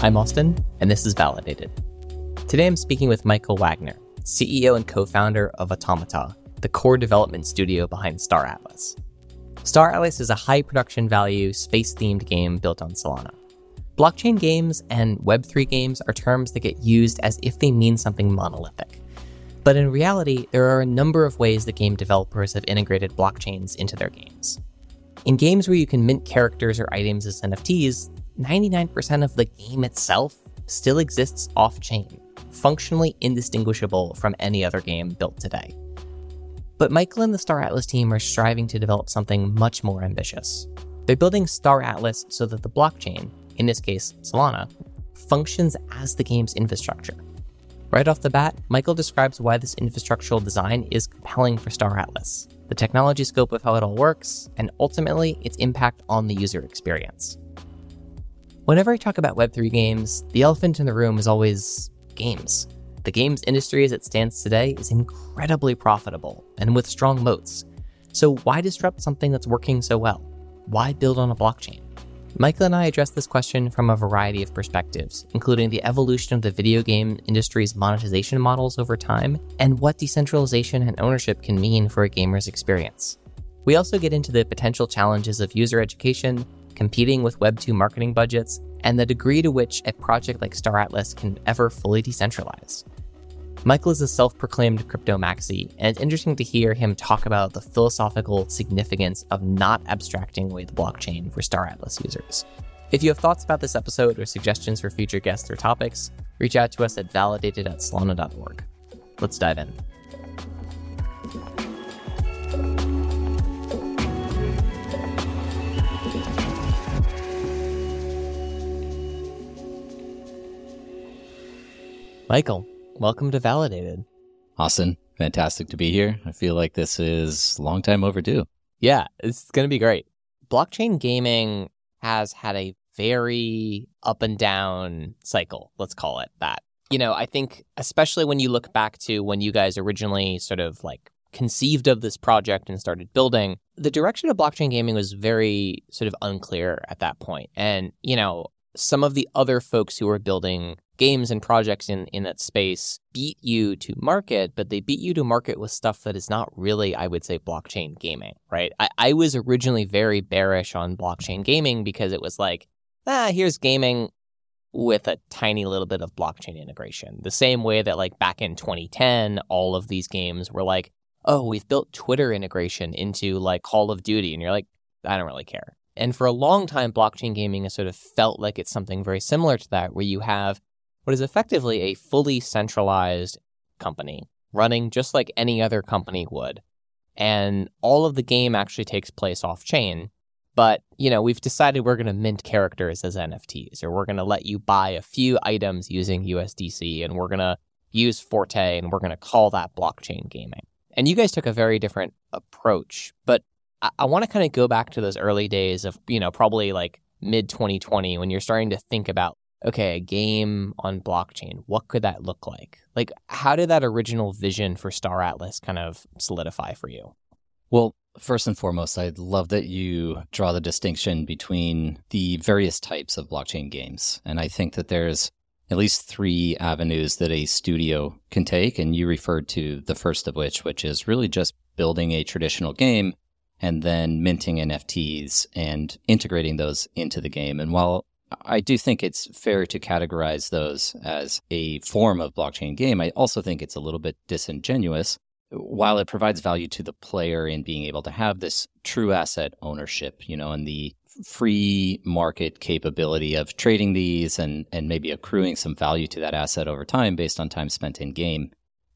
I'm Austin, and this is Validated. Today I'm speaking with Michael Wagner, CEO and co founder of Automata, the core development studio behind Star Atlas. Star Atlas is a high production value, space themed game built on Solana. Blockchain games and Web3 games are terms that get used as if they mean something monolithic. But in reality, there are a number of ways that game developers have integrated blockchains into their games. In games where you can mint characters or items as NFTs, 99% of the game itself still exists off chain, functionally indistinguishable from any other game built today. But Michael and the Star Atlas team are striving to develop something much more ambitious. They're building Star Atlas so that the blockchain, in this case Solana, functions as the game's infrastructure. Right off the bat, Michael describes why this infrastructural design is compelling for Star Atlas, the technology scope of how it all works, and ultimately its impact on the user experience. Whenever I talk about Web3 games, the elephant in the room is always games. The games industry as it stands today is incredibly profitable and with strong moats. So, why disrupt something that's working so well? Why build on a blockchain? Michael and I address this question from a variety of perspectives, including the evolution of the video game industry's monetization models over time and what decentralization and ownership can mean for a gamer's experience. We also get into the potential challenges of user education, competing with Web2 marketing budgets, and the degree to which a project like Star Atlas can ever fully decentralize. Michael is a self proclaimed crypto maxi, and it's interesting to hear him talk about the philosophical significance of not abstracting away the blockchain for Star Atlas users. If you have thoughts about this episode or suggestions for future guests or topics, reach out to us at validated at solana.org. Let's dive in. Michael, welcome to Validated. Austin, fantastic to be here. I feel like this is long time overdue. Yeah, it's going to be great. Blockchain gaming has had a very up and down cycle, let's call it that. You know, I think especially when you look back to when you guys originally sort of like conceived of this project and started building, the direction of blockchain gaming was very sort of unclear at that point. And, you know, some of the other folks who are building games and projects in, in that space beat you to market, but they beat you to market with stuff that is not really, I would say, blockchain gaming, right? I, I was originally very bearish on blockchain gaming because it was like, ah, here's gaming with a tiny little bit of blockchain integration. The same way that, like, back in 2010, all of these games were like, oh, we've built Twitter integration into like Call of Duty. And you're like, I don't really care. And for a long time, blockchain gaming has sort of felt like it's something very similar to that, where you have what is effectively a fully centralized company running just like any other company would. And all of the game actually takes place off chain. But, you know, we've decided we're going to mint characters as NFTs, or we're going to let you buy a few items using USDC, and we're going to use Forte, and we're going to call that blockchain gaming. And you guys took a very different approach. But I, I want to kind of go back to those early days of, you know, probably like mid 2020 when you're starting to think about okay, a game on blockchain, what could that look like? Like, how did that original vision for Star Atlas kind of solidify for you? Well, first and foremost, I love that you draw the distinction between the various types of blockchain games. And I think that there's at least three avenues that a studio can take. And you referred to the first of which, which is really just building a traditional game and then minting NFTs and integrating those into the game. And while I do think it's fair to categorize those as a form of blockchain game. I also think it's a little bit disingenuous. While it provides value to the player in being able to have this true asset ownership, you know, and the free market capability of trading these and, and maybe accruing some value to that asset over time based on time spent in game,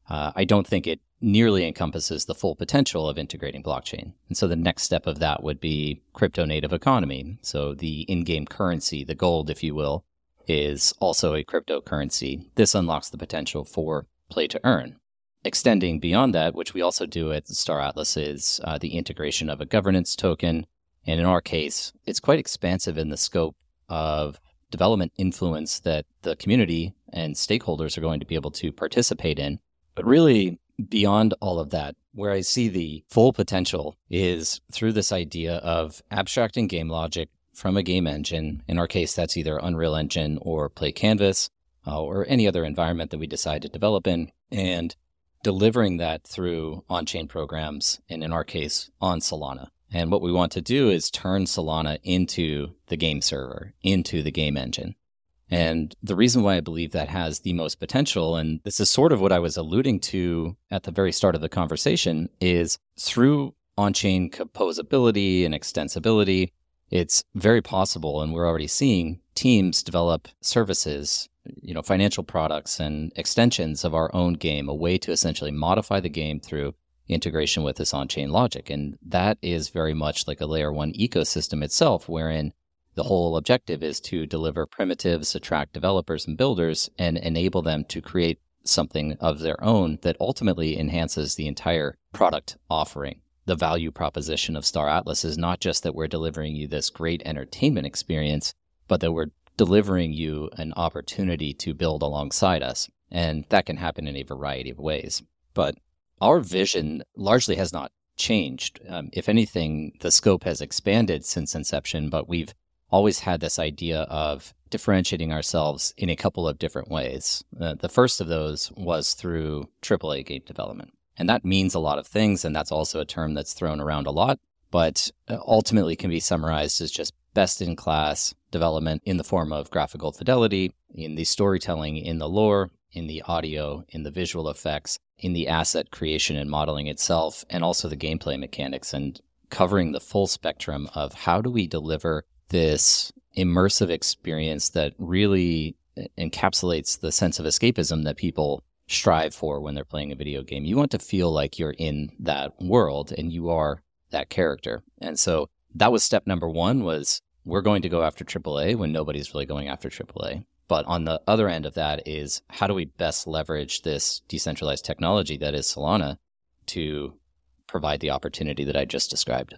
uh, I don't think it nearly encompasses the full potential of integrating blockchain. And so the next step of that would be crypto native economy. So the in game currency, the gold, if you will, is also a cryptocurrency. This unlocks the potential for play to earn. Extending beyond that, which we also do at Star Atlas, is uh, the integration of a governance token. And in our case, it's quite expansive in the scope of development influence that the community and stakeholders are going to be able to participate in. But really, beyond all of that, where I see the full potential is through this idea of abstracting game logic from a game engine. In our case, that's either Unreal Engine or Play Canvas uh, or any other environment that we decide to develop in, and delivering that through on chain programs, and in our case, on Solana. And what we want to do is turn Solana into the game server, into the game engine. And the reason why I believe that has the most potential, and this is sort of what I was alluding to at the very start of the conversation, is through on chain composability and extensibility, it's very possible, and we're already seeing teams develop services, you know, financial products and extensions of our own game, a way to essentially modify the game through integration with this on chain logic. And that is very much like a layer one ecosystem itself, wherein the whole objective is to deliver primitives, attract developers and builders, and enable them to create something of their own that ultimately enhances the entire product offering. The value proposition of Star Atlas is not just that we're delivering you this great entertainment experience, but that we're delivering you an opportunity to build alongside us. And that can happen in a variety of ways. But our vision largely has not changed. Um, if anything, the scope has expanded since inception, but we've always had this idea of differentiating ourselves in a couple of different ways. Uh, the first of those was through AAA game development. And that means a lot of things, and that's also a term that's thrown around a lot, but uh, ultimately can be summarized as just best in class development in the form of graphical fidelity, in the storytelling, in the lore, in the audio, in the visual effects, in the asset creation and modeling itself, and also the gameplay mechanics, and covering the full spectrum of how do we deliver this immersive experience that really encapsulates the sense of escapism that people strive for when they're playing a video game. You want to feel like you're in that world and you are that character. And so that was step number one was we're going to go after AAA when nobody's really going after AAA. But on the other end of that is how do we best leverage this decentralized technology that is Solana to provide the opportunity that I just described?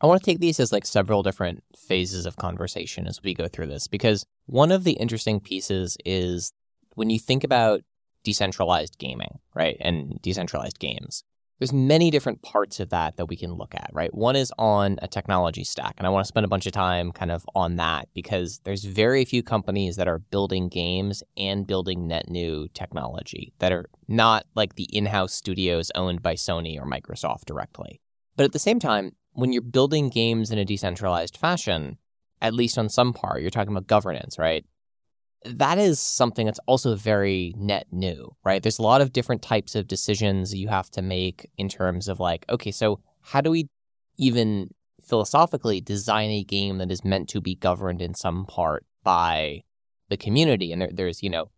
I want to take these as like several different phases of conversation as we go through this because one of the interesting pieces is when you think about decentralized gaming, right? And decentralized games there's many different parts of that that we can look at, right? One is on a technology stack, and I want to spend a bunch of time kind of on that because there's very few companies that are building games and building net new technology that are not like the in-house studios owned by Sony or Microsoft directly. But at the same time, when you're building games in a decentralized fashion, at least on some part, you're talking about governance, right? that is something that's also very net new, right? There's a lot of different types of decisions you have to make in terms of like, okay, so how do we even philosophically design a game that is meant to be governed in some part by the community? And there, there's, you know,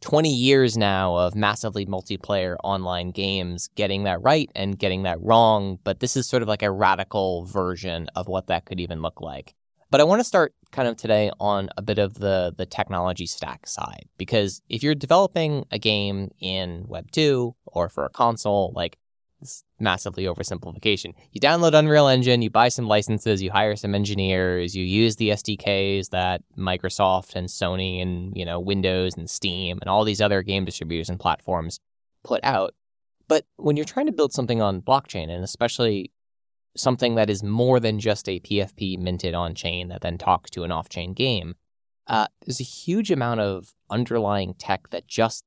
20 years now of massively multiplayer online games getting that right and getting that wrong, but this is sort of like a radical version of what that could even look like. But I want to start kind of today on a bit of the the technology stack side because if you're developing a game in Web 2 or for a console, like this massively oversimplification. You download Unreal Engine, you buy some licenses, you hire some engineers, you use the SDKs that Microsoft and Sony and, you know, Windows and Steam and all these other game distributors and platforms put out. But when you're trying to build something on blockchain and especially something that is more than just a PFP minted on chain that then talks to an off chain game, uh, there's a huge amount of underlying tech that just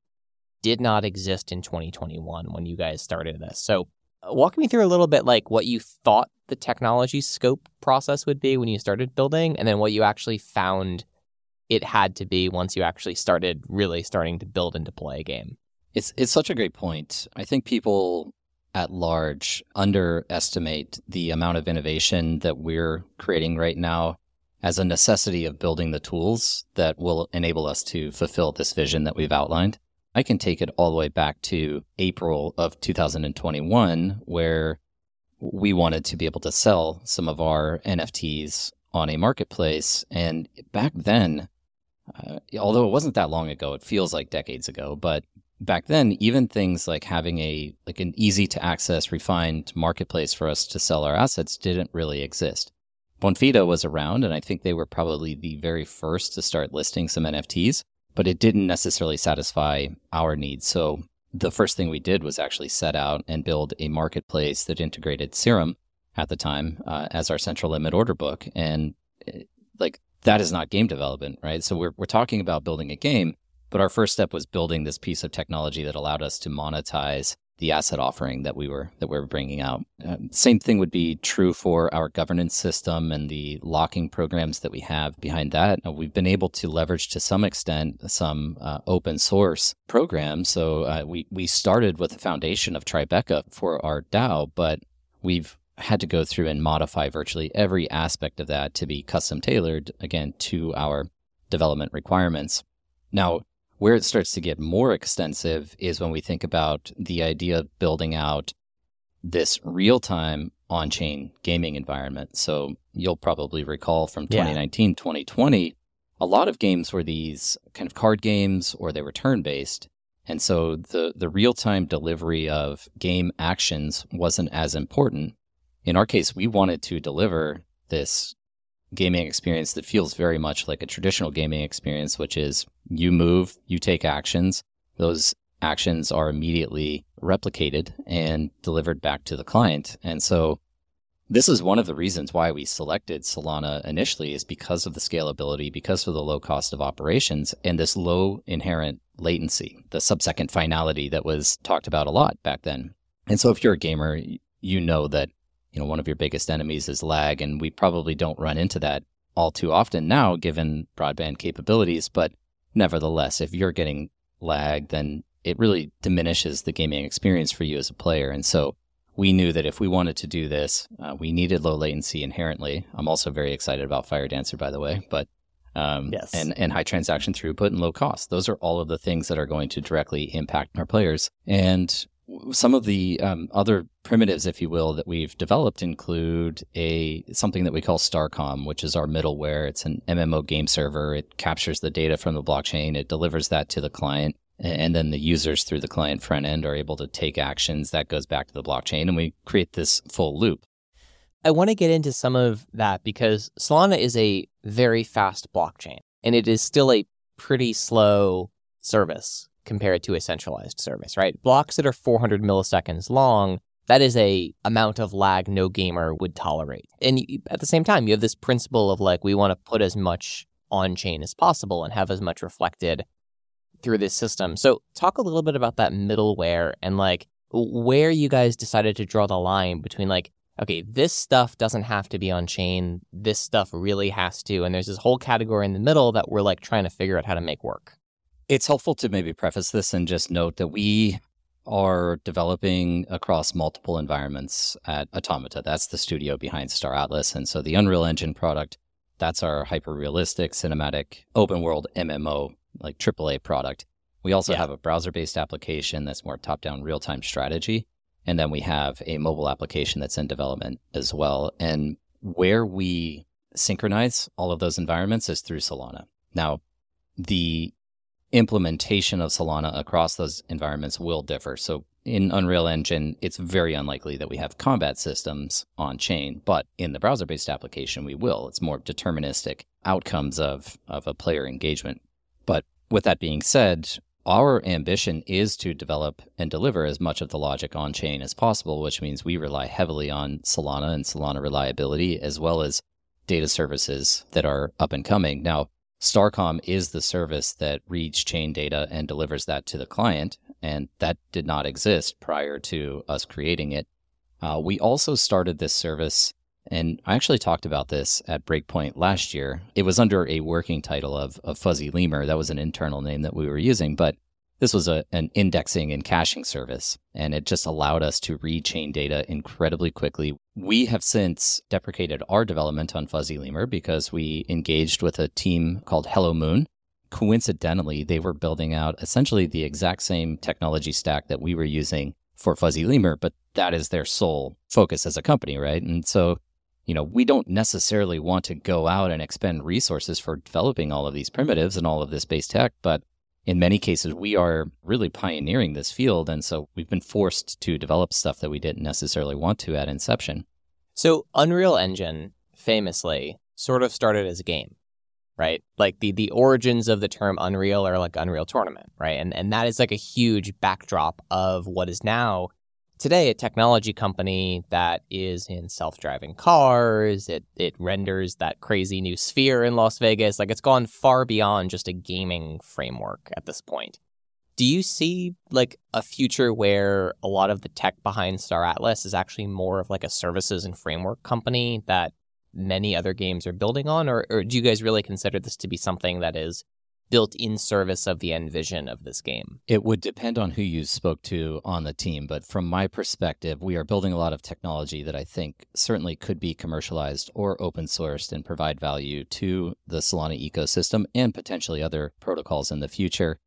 did not exist in 2021 when you guys started this. So, uh, walk me through a little bit like what you thought the technology scope process would be when you started building, and then what you actually found it had to be once you actually started really starting to build and deploy a game. It's it's such a great point. I think people at large underestimate the amount of innovation that we're creating right now as a necessity of building the tools that will enable us to fulfill this vision that we've outlined. I can take it all the way back to April of 2021, where we wanted to be able to sell some of our NFTs on a marketplace. And back then, uh, although it wasn't that long ago, it feels like decades ago, but back then, even things like having a like an easy to access, refined marketplace for us to sell our assets didn't really exist. Bonfida was around, and I think they were probably the very first to start listing some NFTs, but it didn't necessarily satisfy our needs. So the first thing we did was actually set out and build a marketplace that integrated Serum at the time uh, as our central limit order book. And like that is not game development, right? So we're we're talking about building a game, but our first step was building this piece of technology that allowed us to monetize the asset offering that we were that we were bringing out. Uh, same thing would be true for our governance system and the locking programs that we have behind that. Uh, we've been able to leverage to some extent some uh, open source programs. So uh, we we started with the foundation of Tribeca for our DAO, but we've had to go through and modify virtually every aspect of that to be custom tailored again to our development requirements. Now, where it starts to get more extensive is when we think about the idea of building out this real time on chain gaming environment. So you'll probably recall from 2019, yeah. 2020, a lot of games were these kind of card games or they were turn based. And so the, the real time delivery of game actions wasn't as important. In our case, we wanted to deliver this gaming experience that feels very much like a traditional gaming experience, which is you move, you take actions. Those actions are immediately replicated and delivered back to the client. And so this is one of the reasons why we selected Solana initially is because of the scalability, because of the low cost of operations and this low inherent latency, the sub-second finality that was talked about a lot back then. And so if you're a gamer, you know that you know, one of your biggest enemies is lag, and we probably don't run into that all too often now, given broadband capabilities. But nevertheless, if you're getting lag, then it really diminishes the gaming experience for you as a player. And so we knew that if we wanted to do this, uh, we needed low latency inherently. I'm also very excited about Firedancer, by the way, but um, yes. and, and high transaction throughput and low cost. Those are all of the things that are going to directly impact our players. And some of the um, other primitives, if you will, that we've developed include a something that we call Starcom, which is our middleware. It's an MMO game server. It captures the data from the blockchain. It delivers that to the client, and then the users through the client front end are able to take actions that goes back to the blockchain, and we create this full loop. I want to get into some of that because Solana is a very fast blockchain, and it is still a pretty slow service compared to a centralized service, right? Blocks that are 400 milliseconds long, that is a amount of lag no gamer would tolerate. And at the same time, you have this principle of like we want to put as much on chain as possible and have as much reflected through this system. So talk a little bit about that middleware and like where you guys decided to draw the line between like okay, this stuff doesn't have to be on chain. This stuff really has to. And there's this whole category in the middle that we're like trying to figure out how to make work. It's helpful to maybe preface this and just note that we are developing across multiple environments at Automata. That's the studio behind Star Atlas. And so the Unreal Engine product, that's our hyper realistic cinematic open world MMO, like AAA product. We also yeah. have a browser based application that's more top down real time strategy. And then we have a mobile application that's in development as well. And where we synchronize all of those environments is through Solana. Now, the implementation of Solana across those environments will differ. So in Unreal Engine, it's very unlikely that we have combat systems on chain, but in the browser based application, we will. It's more deterministic outcomes of, of a player engagement. But with that being said, our ambition is to develop and deliver as much of the logic on chain as possible, which means we rely heavily on Solana and Solana reliability, as well as data services that are up and coming. Now, Starcom is the service that reads chain data and delivers that to the client, and that did not exist prior to us creating it. Uh, we also started this service, and I actually talked about this at Breakpoint last year. It was under a working title of, of Fuzzy Lemur. That was an internal name that we were using, but this was a, an indexing and caching service, and it just allowed us to read chain data incredibly quickly. We have since deprecated our development on Fuzzy Lemur because we engaged with a team called Hello Moon. Coincidentally, they were building out essentially the exact same technology stack that we were using for Fuzzy Lemur, but that is their sole focus as a company, right? And so you know, we don't necessarily want to go out and expend resources for developing all of these primitives and all of this base tech, but in many cases, we are really pioneering this field. And so we've been forced to develop stuff that we didn't necessarily want to at inception. So Unreal Engine famously sort of started as a game, right? Like the, the origins of the term Unreal are like Unreal Tournament, right? And, and that is like a huge backdrop of what is now today a technology company that is in self-driving cars. It it renders that crazy new sphere in Las Vegas. Like it's gone far beyond just a gaming framework at this point. Do you see like a future where a lot of the tech behind Star Atlas is actually more of like a services and framework company that many other games are building on, or, or do you guys really consider this to be something that is built in service of the end vision of this game? It would depend on who you spoke to on the team, but from my perspective, we are building a lot of technology that I think certainly could be commercialized or open sourced and provide value to the Solana ecosystem and potentially other protocols in the future.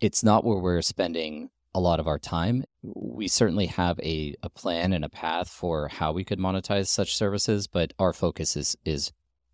It's not where we're spending a lot of our time. We certainly have a, a plan and a path for how we could monetize such services, but our focus is is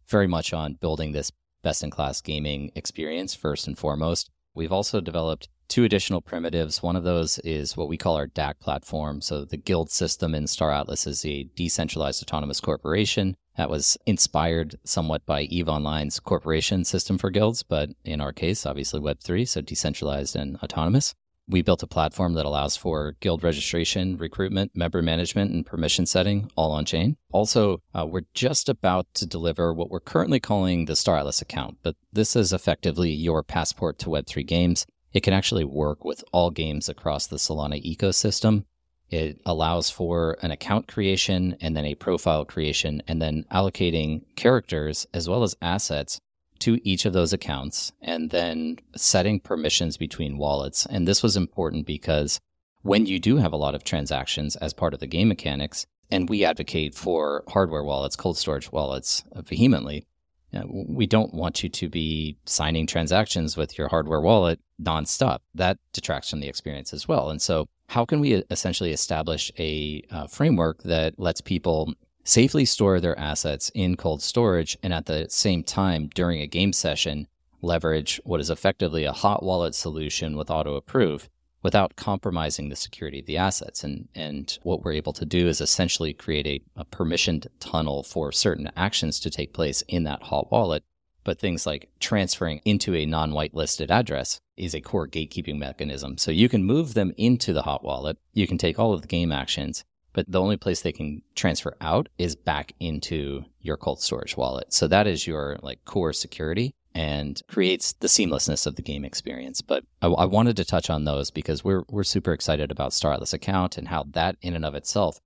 very much on building this best in class gaming experience first and foremost. We've also developed two additional primitives. One of those is what we call our DAC platform. So the guild system in Star Atlas is a decentralized autonomous corporation that was inspired somewhat by EVE Online's corporation system for guilds, but in our case, obviously Web3, so decentralized and autonomous we built a platform that allows for guild registration, recruitment, member management, and permission setting all on chain. Also, uh, we're just about to deliver what we're currently calling the Star Atlas account, but this is effectively your passport to Web3 games. It can actually work with all games across the Solana ecosystem. It allows for an account creation and then a profile creation and then allocating characters as well as assets to each of those accounts and then setting permissions between wallets. And this was important because when you do have a lot of transactions as part of the game mechanics, and we advocate for hardware wallets, cold storage wallets uh, vehemently, uh, we don't want you to be signing transactions with your hardware wallet nonstop. That detracts from the experience as well. And so, how can we uh, essentially establish a uh, framework that lets people safely store their assets in cold storage and at the same time during a game session leverage what is effectively a hot wallet solution with auto approve without compromising the security of the assets. And, and what we're able to do is essentially create a, a permissioned tunnel for certain actions to take place in that hot wallet. But things like transferring into a non whitelisted address is a core gatekeeping mechanism. So you can move them into the hot wallet. You can take all of the game actions but the only place they can transfer out is back into your cold storage wallet. So that is your like core security and creates the seamlessness of the game experience. But I, I, wanted to touch on those because we're we're super excited about Star Atlas account and how that in and of itself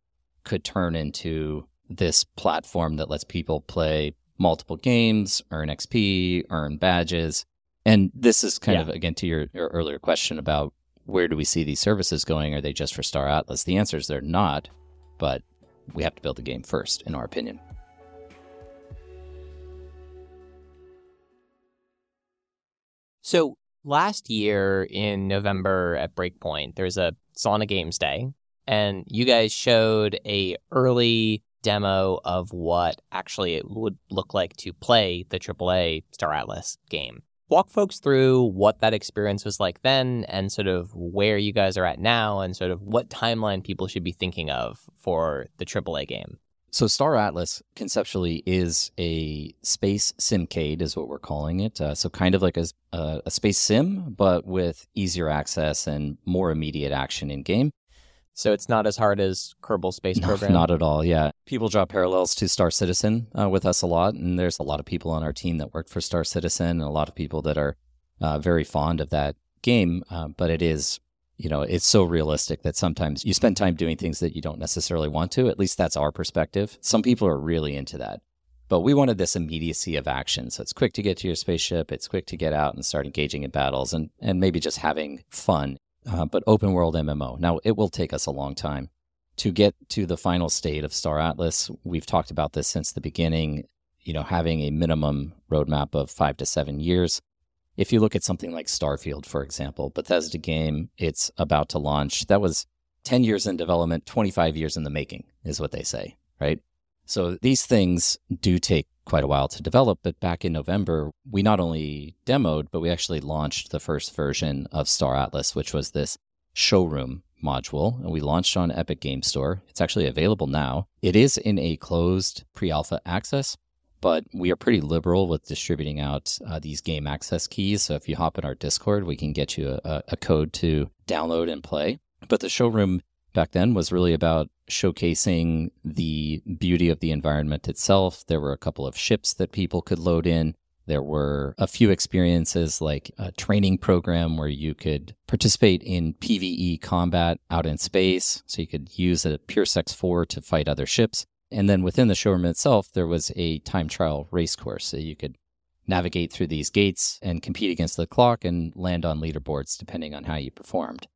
could turn into this platform that lets people play multiple games, earn XP, earn badges. And this is kind yeah. of again to your, your earlier question about where do we see these services going? Are they just for Star Atlas? The answer is they're not but we have to build the game first, in our opinion. So last year in November at Breakpoint, there's a Solana Games Day, and you guys showed a early demo of what actually it would look like to play the AAA Star Atlas game walk folks through what that experience was like then and sort of where you guys are at now and sort of what timeline people should be thinking of for the AAA game. So Star Atlas conceptually is a space simcade, is what we're calling it. Uh, so kind of like a, a, space sim, but with easier access and more immediate action in game. So it's not as hard as Kerbal Space no, Program? Not at all, yeah. People draw parallels to Star Citizen uh, with us a lot, and there's a lot of people on our team that worked for Star Citizen, and a lot of people that are uh, very fond of that game, uh, but it is, you know, it's so realistic that sometimes you spend time doing things that you don't necessarily want to. At least that's our perspective. Some people are really into that. But we wanted this immediacy of action. So it's quick to get to your spaceship, it's quick to get out and start engaging in battles and, and maybe just having fun uh, but open world MMO. Now, it will take us a long time to get to the final state of Star Atlas. We've talked about this since the beginning, you know, having a minimum roadmap of five to seven years. If you look at something like Starfield, for example, Bethesda game, it's about to launch. That was 10 years in development, 25 years in the making, is what they say, right? So these things do take quite a while to develop, but back in November, we not only demoed, but we actually launched the first version of Star Atlas, which was this showroom module, and we launched on Epic Game Store. It's actually available now. It is in a closed pre alpha access, but we are pretty liberal with distributing out uh, these game access keys. So if you hop in our Discord, we can get you a, a code to download and play. But the showroom back then was really about showcasing the beauty of the environment itself. There were a couple of ships that people could load in. There were a few experiences like a training program where you could participate in PvE combat out in space. So you could use a Pearce X4 to fight other ships. And then within the showroom itself, there was a time trial race course. So you could navigate through these gates and compete against the clock and land on leaderboards depending on how you performed.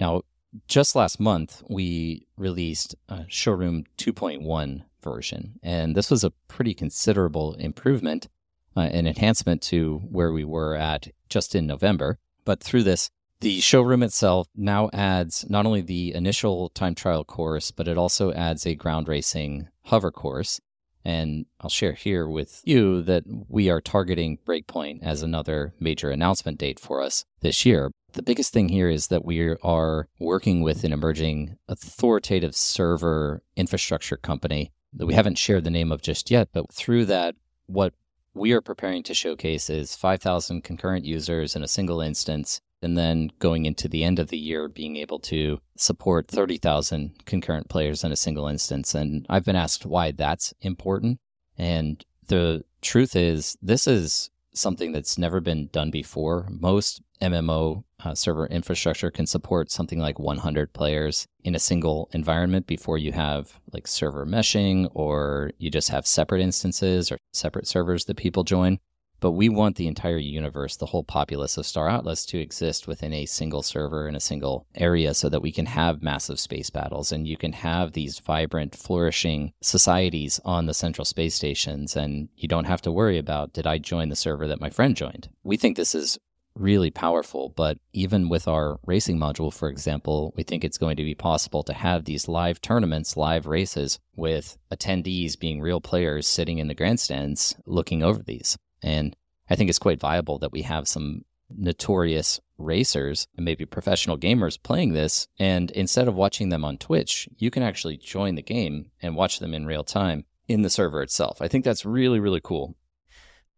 Now, just last month, we released a Showroom 2.1 version, and this was a pretty considerable improvement, uh, an enhancement to where we were at just in November. But through this, the showroom itself now adds not only the initial time trial course, but it also adds a ground racing hover course. And I'll share here with you that we are targeting Breakpoint as another major announcement date for us this year. The biggest thing here is that we are working with an emerging authoritative server infrastructure company that we haven't shared the name of just yet, but through that, what we are preparing to showcase is 5,000 concurrent users in a single instance and then going into the end of the year being able to support 30,000 concurrent players in a single instance. And I've been asked why that's important. And the truth is, this is something that's never been done before. Most MMO uh, server infrastructure can support something like 100 players in a single environment before you have like server meshing or you just have separate instances or separate servers that people join. But we want the entire universe, the whole populace of Star Atlas to exist within a single server in a single area so that we can have massive space battles and you can have these vibrant, flourishing societies on the central space stations. And you don't have to worry about, did I join the server that my friend joined? We think this is really powerful. But even with our racing module, for example, we think it's going to be possible to have these live tournaments, live races with attendees being real players sitting in the grandstands looking over these. And I think it's quite viable that we have some notorious racers and maybe professional gamers playing this. And instead of watching them on Twitch, you can actually join the game and watch them in real time in the server itself. I think that's really, really cool.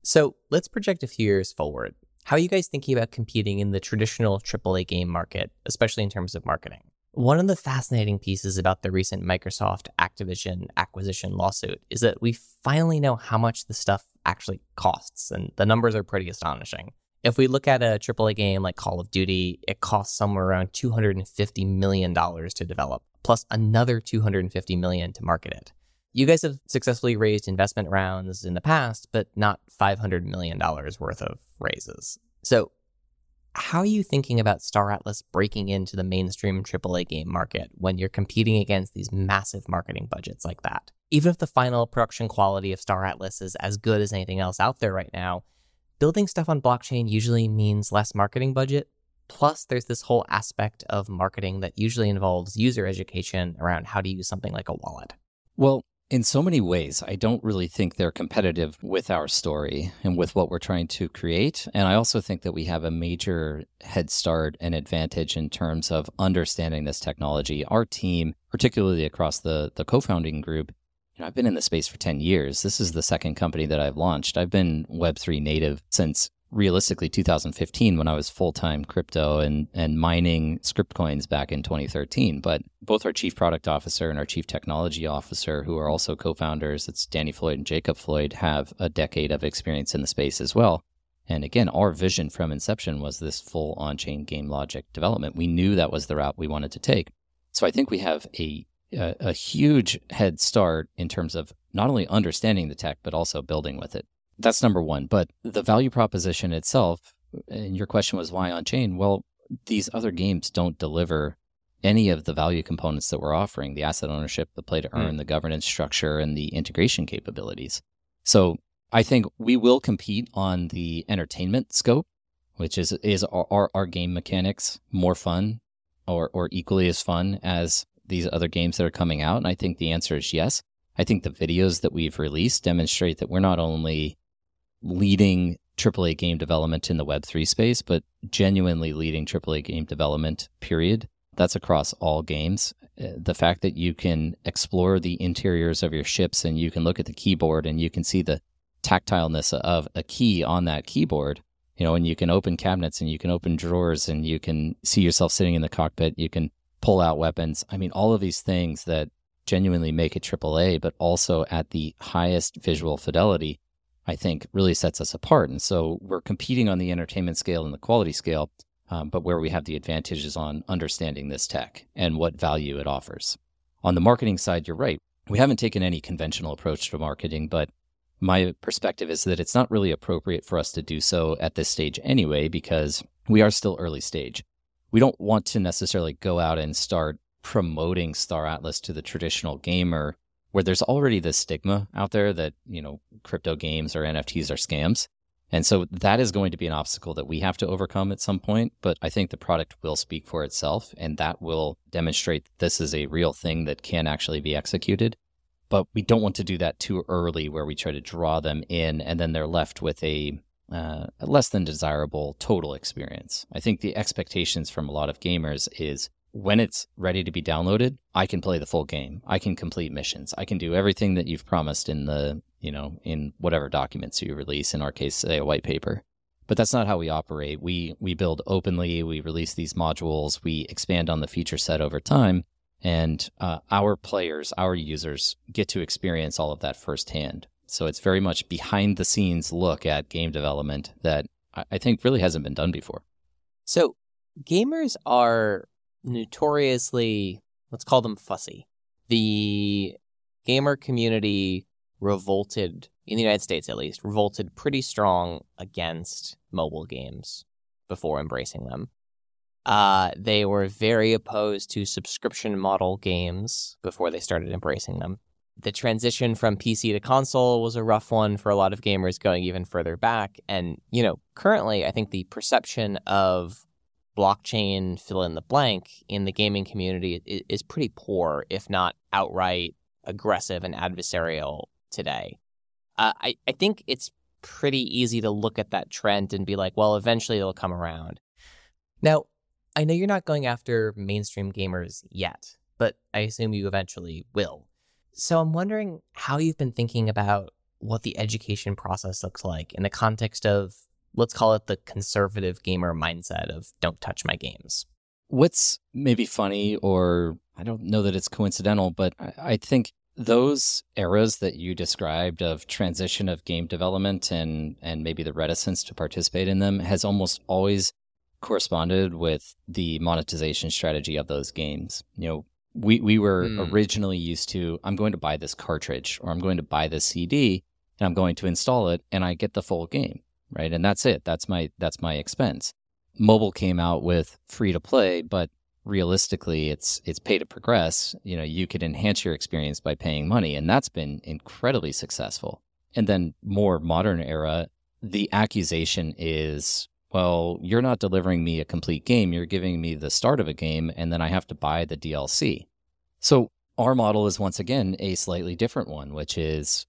So let's project a few years forward. How are you guys thinking about competing in the traditional AAA game market, especially in terms of marketing? One of the fascinating pieces about the recent Microsoft Activision acquisition lawsuit is that we finally know how much the stuff actually costs, and the numbers are pretty astonishing. If we look at a AAA game like Call of Duty, it costs somewhere around $250 million to develop, plus another 250 million to market it. You guys have successfully raised investment rounds in the past, but not $500 million worth of raises. So, how are you thinking about Star Atlas breaking into the mainstream AAA game market when you're competing against these massive marketing budgets like that? Even if the final production quality of Star Atlas is as good as anything else out there right now, building stuff on blockchain usually means less marketing budget. Plus, there's this whole aspect of marketing that usually involves user education around how to use something like a wallet. Well, in so many ways, I don't really think they're competitive with our story and with what we're trying to create. And I also think that we have a major head start and advantage in terms of understanding this technology. Our team, particularly across the, the co founding group, you know, I've been in the space for 10 years. This is the second company that I've launched. I've been Web3 native since realistically 2015 when I was full time crypto and, and mining scrypt coins back in 2013. But both our chief product officer and our chief technology officer, who are also co founders, it's Danny Floyd and Jacob Floyd, have a decade of experience in the space as well. And again, our vision from inception was this full on chain game logic development. We knew that was the route we wanted to take. So I think we have a, a, a huge head start in terms of not only understanding the tech, but also building with it that's number one. But the value proposition itself, and your question was why on chain? Well, these other games don't deliver any of the value components that we're offering the asset ownership, the play to earn, mm. the governance structure, and the integration capabilities. So I think we will compete on the entertainment scope, which is is our, our game mechanics more fun or or equally as fun as these other games that are coming out? And I think the answer is yes. I think the videos that we've released demonstrate that we're not only leading AAA game development in the Web3 space, but genuinely leading AAA game development, period. That's across all games. Uh, the fact that you can explore the interiors of your ships and you can look at the keyboard and you can see the tactileness of a key on that keyboard, you know, and you can open cabinets and you can open drawers and you can see yourself sitting in the cockpit. You can pull out weapons. I mean, all of these things that genuinely make it AAA, but also at the highest visual fidelity, I think really sets us apart. And so we're competing on the entertainment scale and the quality scale, um, but where we have the advantage is on understanding this tech and what value it offers. On the marketing side, you're right. We haven't taken any conventional approach to marketing, but my perspective is that it's not really appropriate for us to do so at this stage anyway, because we are still early stage. We don't want to necessarily go out and start promoting Star Atlas to the traditional gamer where there's already this stigma out there that, you know, crypto games or NFTs are scams. And so that is going to be an obstacle that we have to overcome at some point. But I think the product will speak for itself and that will demonstrate that this is a real thing that can actually be executed. But we don't want to do that too early where we try to draw them in and then they're left with a, uh, a less than desirable total experience. I think the expectations from a lot of gamers is when it's ready to be downloaded, I can play the full game. I can complete missions. I can do everything that you've promised in the, you know, in whatever documents you release, in our case, say a white paper. But that's not how we operate. We we build openly, we release these modules, we expand on the feature set over time, and uh, our players, our users get to experience all of that firsthand. So it's very much behind the scenes look at game development that I think really hasn't been done before. So gamers are notoriously, let's call them fussy. The gamer community revolted, in the United States at least, revolted pretty strong against mobile games before embracing them. Uh, they were very opposed to subscription model games before they started embracing them. The transition from PC to console was a rough one for a lot of gamers going even further back. And, you know, currently, I think the perception of blockchain fill in the blank in the gaming community is, pretty poor, if not outright aggressive and adversarial today. Uh, I, I think it's pretty easy to look at that trend and be like, well, eventually it'll come around. Now, I know you're not going after mainstream gamers yet, but I assume you eventually will. So I'm wondering how you've been thinking about what the education process looks like in the context of let's call it the conservative gamer mindset of don't touch my games. What's maybe funny, or I don't know that it's coincidental, but I, I think those eras that you described of transition of game development and and maybe the reticence to participate in them has almost always corresponded with the monetization strategy of those games. You know, we we were mm. originally used to I'm going to buy this cartridge or I'm going to buy this CD and I'm going to install it and I get the full game right? And that's it. That's my that's my expense. Mobile came out with free to play, but realistically it's it's pay to progress. You know, you could enhance your experience by paying money, and that's been incredibly successful. And then more modern era, the accusation is well, you're not delivering me a complete game. You're giving me the start of a game, and then I have to buy the DLC. So our model is once again a slightly different one, which is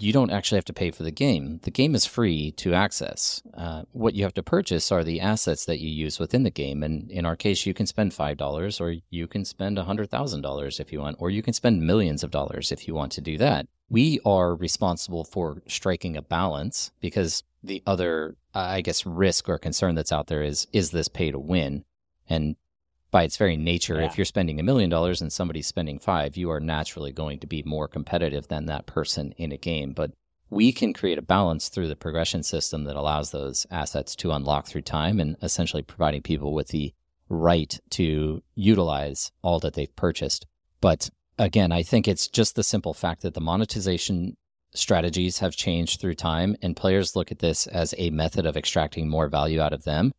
you don't actually have to pay for the game. The game is free to access. Uh, what you have to purchase are the assets that you use within the game. And in our case, you can spend $5 or you can spend $100,000 if you want, or you can spend millions of dollars if you want to do that. We are responsible for striking a balance because the other, I guess, risk or concern that's out there is is this pay to win? And by its very nature, yeah. if you're spending a million dollars and somebody's spending five, you are naturally going to be more competitive than that person in a game. But we can create a balance through the progression system that allows those assets to unlock through time and essentially providing people with the right to utilize all that they've purchased. But again, I think it's just the simple fact that the monetization strategies have changed through time and players look at this as a method of extracting more value out of them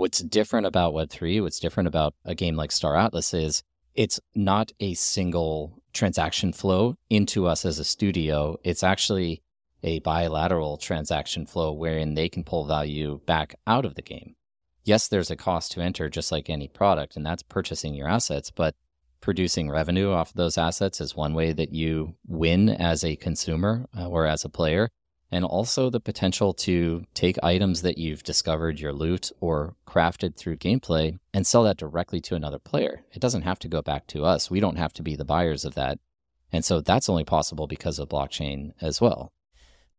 What's different about Web3, what's different about a game like Star Atlas is it's not a single transaction flow into us as a studio. It's actually a bilateral transaction flow wherein they can pull value back out of the game. Yes, there's a cost to enter just like any product, and that's purchasing your assets, but producing revenue off of those assets is one way that you win as a consumer uh, or as a player and also the potential to take items that you've discovered your loot or crafted through gameplay and sell that directly to another player. It doesn't have to go back to us. We don't have to be the buyers of that. And so that's only possible because of blockchain as well.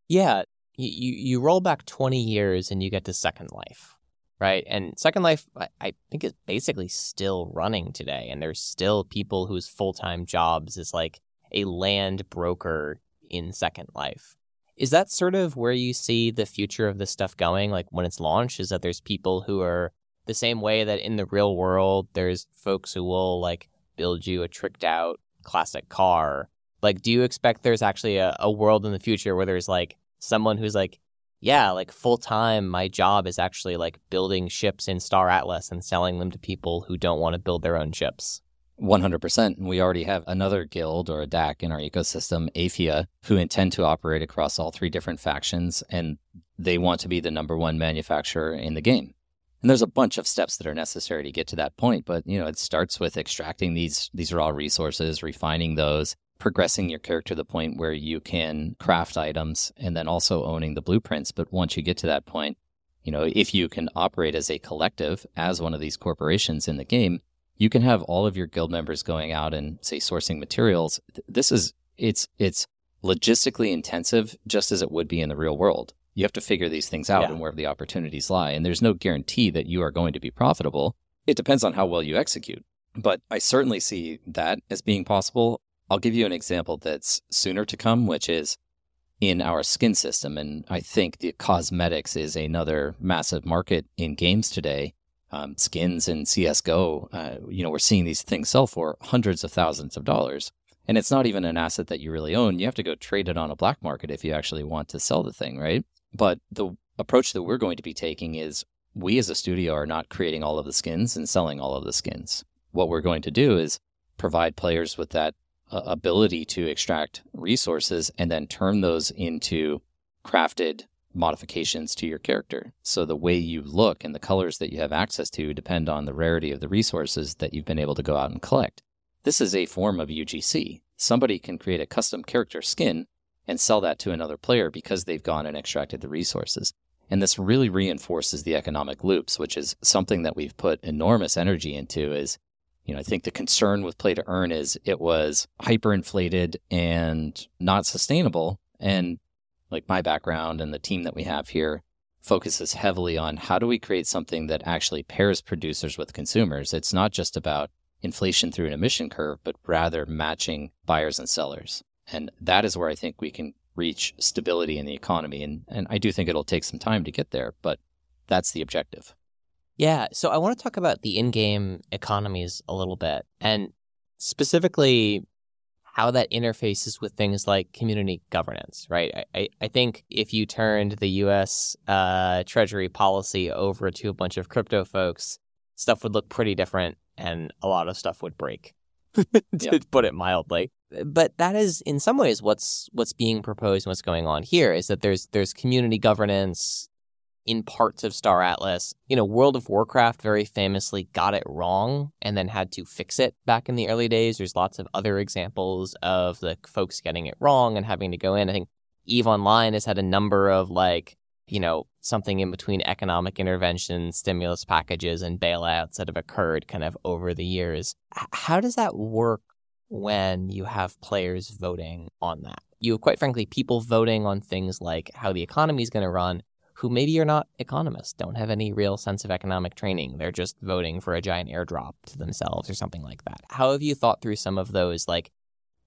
Yeah, you you roll back 20 years and you get to Second Life. right? And Second Life, I, I think, is basically still running today. And there's still people whose full time jobs is like a land broker in Second Life. Is that sort of where you see the future of this stuff going? Like when it's launched, is that there's people who are the same way that in the real world, there's folks who will like build you a tricked out classic car. Like, do you expect there's actually a, a world in the future where there's like someone who's like, yeah, like full time, my job is actually like building ships in Star Atlas and selling them to people who don't want to build their own ships? 100%. And we already have another guild or a DAC in our ecosystem, Aephia, who intend to operate across all three different factions, and they want to be the number one manufacturer in the game. And there's a bunch of steps that are necessary to get to that point, but you know, it starts with extracting these these raw resources, refining those, progressing your character to the point where you can craft items and then also owning the blueprints. But once you get to that point, you know, if you can operate as a collective, as one of these corporations in the game, you can have all of your guild members going out and say sourcing materials. This is it's it's logistically intensive just as it would be in the real world. You have to figure these things out yeah. and where the opportunities lie. And there's no guarantee that you are going to be profitable. It depends on how well you execute. But I certainly see that as being possible. I'll give you an example that's sooner to come, which is in our skin system. And I think the cosmetics is another massive market in games today um, skins in CSGO, uh, you know, we're seeing these things sell for hundreds of thousands of dollars. And it's not even an asset that you really own. You have to go trade it on a black market if you actually want to sell the thing, right? But the approach that we're going to be taking is we as a studio are not creating all of the skins and selling all of the skins. What we're going to do is provide players with that uh, ability to extract resources and then turn those into crafted modifications to your character. So the way you look and the colors that you have access to depend on the rarity of the resources that you've been able to go out and collect. This is a form of UGC. Somebody can create a custom character skin and sell that to another player because they've gone and extracted the resources. And this really reinforces the economic loops, which is something that we've put enormous energy into is you know, I think the concern with play to earn is it was hyperinflated and not sustainable. And like my background and the team that we have here focuses heavily on how do we create something that actually pairs producers with consumers. It's not just about inflation through an emission curve, but rather matching buyers and sellers. And that is where I think we can reach stability in the economy. And, and I do think it'll take some time to get there, but that's the objective. Yeah. So I want to talk about the in game economies a little bit. And specifically, how that interfaces with things like community governance, right? I, I think if you turned the US uh, Treasury policy over to a bunch of crypto folks, stuff would look pretty different and a lot of stuff would break, to yep. put it mildly. But that is in some ways what's what's being proposed and what's going on here is that there's there's community governance, in parts of Star Atlas. You know, World of Warcraft very famously got it wrong and then had to fix it back in the early days. There's lots of other examples of the folks getting it wrong and having to go in. I think EVE Online has had a number of like, you know, something in between economic intervention, stimulus packages, and bailouts that have occurred kind of over the years. How does that work when you have players voting on that? You have, quite frankly, people voting on things like how the economy is going to run who maybe are not economists, don't have any real sense of economic training. They're just voting for a giant airdrop to themselves or something like that. How have you thought through some of those like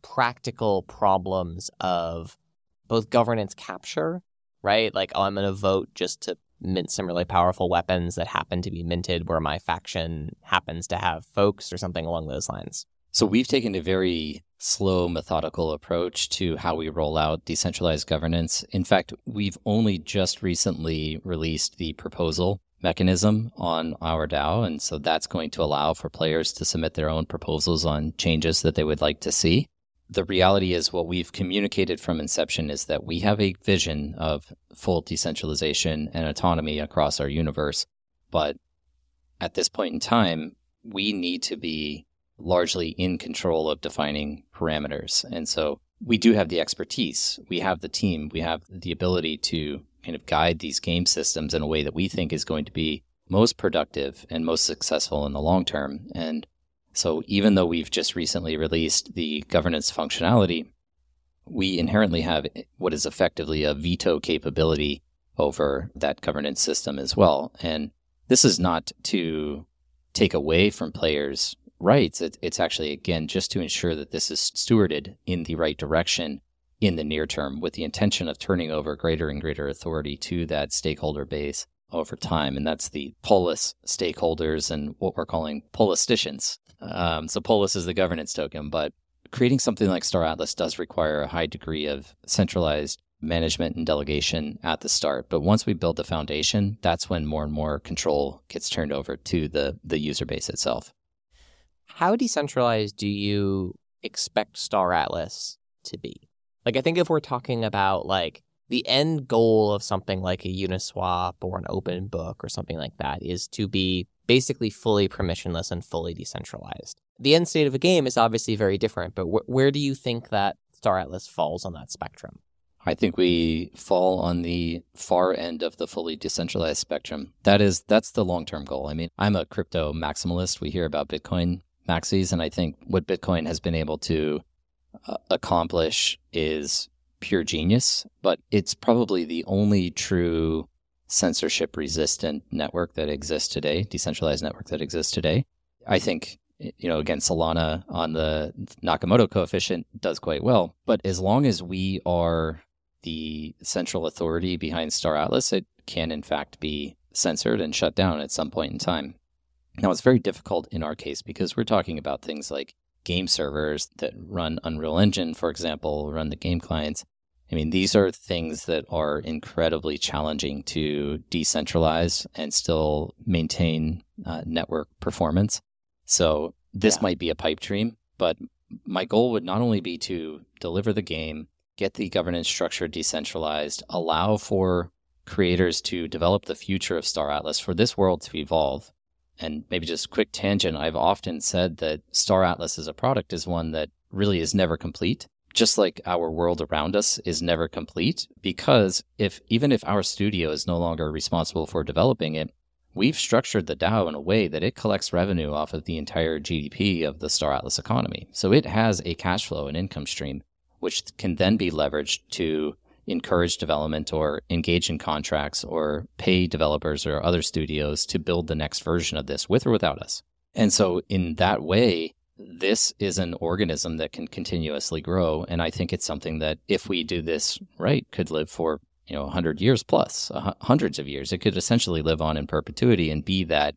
practical problems of both governance capture, right? Like, oh, I'm going to vote just to mint some really powerful weapons that happen to be minted where my faction happens to have folks or something along those lines. So we've taken a very slow, methodical approach to how we roll out decentralized governance. In fact, we've only just recently released the proposal mechanism on our DAO. And so that's going to allow for players to submit their own proposals on changes that they would like to see. The reality is, what we've communicated from inception is that we have a vision of full decentralization and autonomy across our universe. But at this point in time, we need to be largely in control of defining parameters. And so we do have the expertise, we have the team, we have the ability to kind of guide these game systems in a way that we think is going to be most productive and most successful in the long term. And so even though we've just recently released the governance functionality, we inherently have what is effectively a veto capability over that governance system as well. And This is not to take away from players' rights. It, it's actually, again, just to ensure that this is stewarded in the right direction in the near term with the intention of turning over greater and greater authority to that stakeholder base over time. And that's the polis stakeholders and what we're calling polisticians. Um, so polis is the governance token, but creating something like Star Atlas does require a high degree of centralized management and delegation at the start. But once we build the foundation, that's when more and more control gets turned over to the, the user base itself. How decentralized do you expect Star Atlas to be? Like, I think if we're talking about like the end goal of something like a Uniswap or an open book or something like that is to be basically fully permissionless and fully decentralized. The end state of a game is obviously very different, but wh- where do you think that Star Atlas falls on that spectrum? I think we fall on the far end of the fully decentralized spectrum. That is that's the long-term goal. I mean, I'm a crypto maximalist. We hear about Bitcoin maxis and I think what Bitcoin has been able to uh, accomplish is pure genius, but it's probably the only true censorship resistant network that exists today, decentralized network that exists today. I think you know, again, Solana on the Nakamoto coefficient does quite well. But as long as we are the central authority behind Star Atlas, it can in fact be censored and shut down at some point in time. Now, it's very difficult in our case because we're talking about things like game servers that run Unreal Engine, for example, run the game clients. I mean, these are things that are incredibly challenging to decentralize and still maintain uh, network performance. So, this yeah. might be a pipe dream, but my goal would not only be to deliver the game get the governance structure decentralized, allow for creators to develop the future of Star Atlas for this world to evolve. And maybe just quick tangent, I've often said that Star Atlas as a product is one that really is never complete. Just like our world around us is never complete, because if even if our studio is no longer responsible for developing it, we've structured the DAO in a way that it collects revenue off of the entire GDP of the Star Atlas economy. So it has a cash flow and income stream which can then be leveraged to encourage development or engage in contracts or pay developers or other studios to build the next version of this with or without us. And so, in that way, this is an organism that can continuously grow. And I think it's something that, if we do this right, could live for you know 100 years plus, uh, hundreds of years. It could essentially live on in perpetuity and be that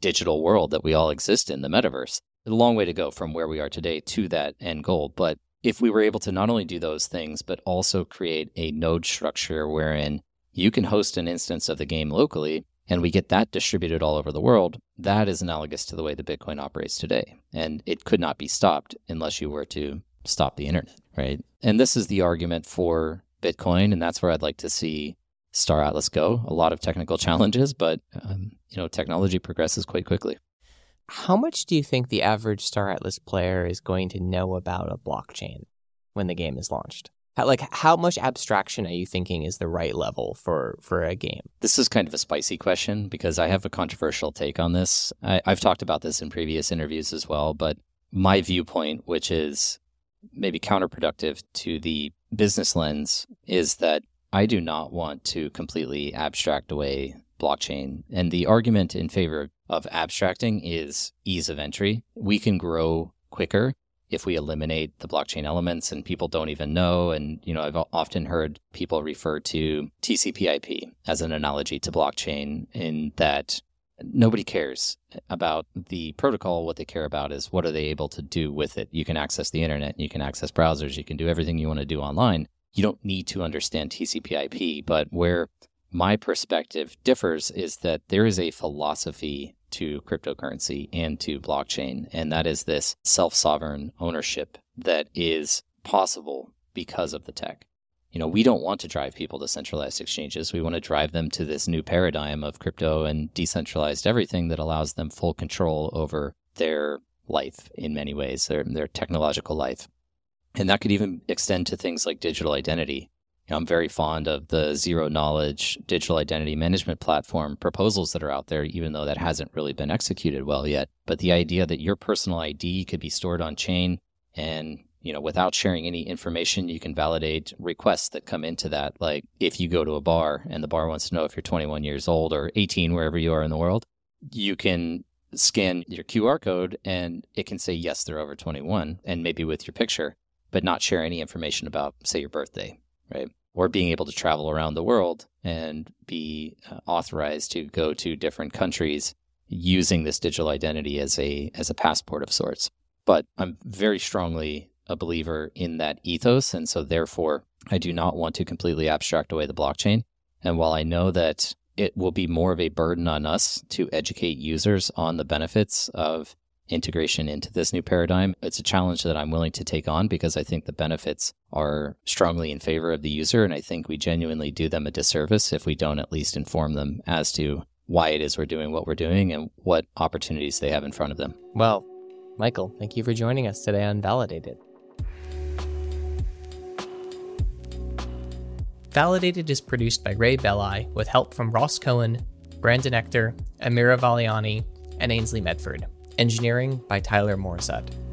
digital world that we all exist in, the metaverse. A long way to go from where we are today to that end goal. But if we were able to not only do those things, but also create a node structure wherein you can host an instance of the game locally and we get that distributed all over the world, that is analogous to the way the Bitcoin operates today. And it could not be stopped unless you were to stop the internet, right? And this is the argument for Bitcoin. And that's where I'd like to see Star Atlas go. A lot of technical challenges, but um, you know, technology progresses quite quickly. How much do you think the average Star Atlas player is going to know about a blockchain when the game is launched? How, like how much abstraction are you thinking is the right level for for a game? This is kind of a spicy question because I have a controversial take on this. I, I've talked about this in previous interviews as well, but my viewpoint, which is maybe counterproductive to the business lens, is that I do not want to completely abstract away blockchain. And the argument in favor of abstracting is ease of entry. We can grow quicker if we eliminate the blockchain elements and people don't even know. And, you know, I've often heard people refer to TCP/IP as an analogy to blockchain in that nobody cares about the protocol. What they care about is what are they able to do with it. You can access the internet, you can access browsers, you can do everything you want to do online. You don't need to understand TCP/IP, but where my perspective differs is that there is a philosophy to cryptocurrency and to blockchain, and that is this self sovereign ownership that is possible because of the tech. You know, we don't want to drive people to centralized exchanges. We want to drive them to this new paradigm of crypto and decentralized everything that allows them full control over their life in many ways, their, their technological life. And that could even extend to things like digital identity. You know, I'm very fond of the zero knowledge digital identity management platform proposals that are out there, even though that hasn't really been executed well yet. But the idea that your personal ID could be stored on chain and you know, without sharing any information, you can validate requests that come into that. Like if you go to a bar and the bar wants to know if you're 21 years old or 18, wherever you are in the world, you can scan your QR code and it can say, yes, they're over 21 and maybe with your picture, but not share any information about, say, your birthday, right? Or being able to travel around the world and be uh, authorized to go to different countries using this digital identity as a as a passport of sorts. But I'm very strongly a believer in that ethos, and so therefore I do not want to completely abstract away the blockchain. And while I know that it will be more of a burden on us to educate users on the benefits of integration into this new paradigm. It's a challenge that I'm willing to take on because I think the benefits are strongly in favor of the user. And I think we genuinely do them a disservice if we don't at least inform them as to why it is we're doing what we're doing and what opportunities they have in front of them. Well, Michael, thank you for joining us today on Validated. Validated is produced by Ray Belli with help from Ross Cohen, Brandon Ector, Amira Valiani, and Ainsley Medford. Engineering by Tyler Morissette.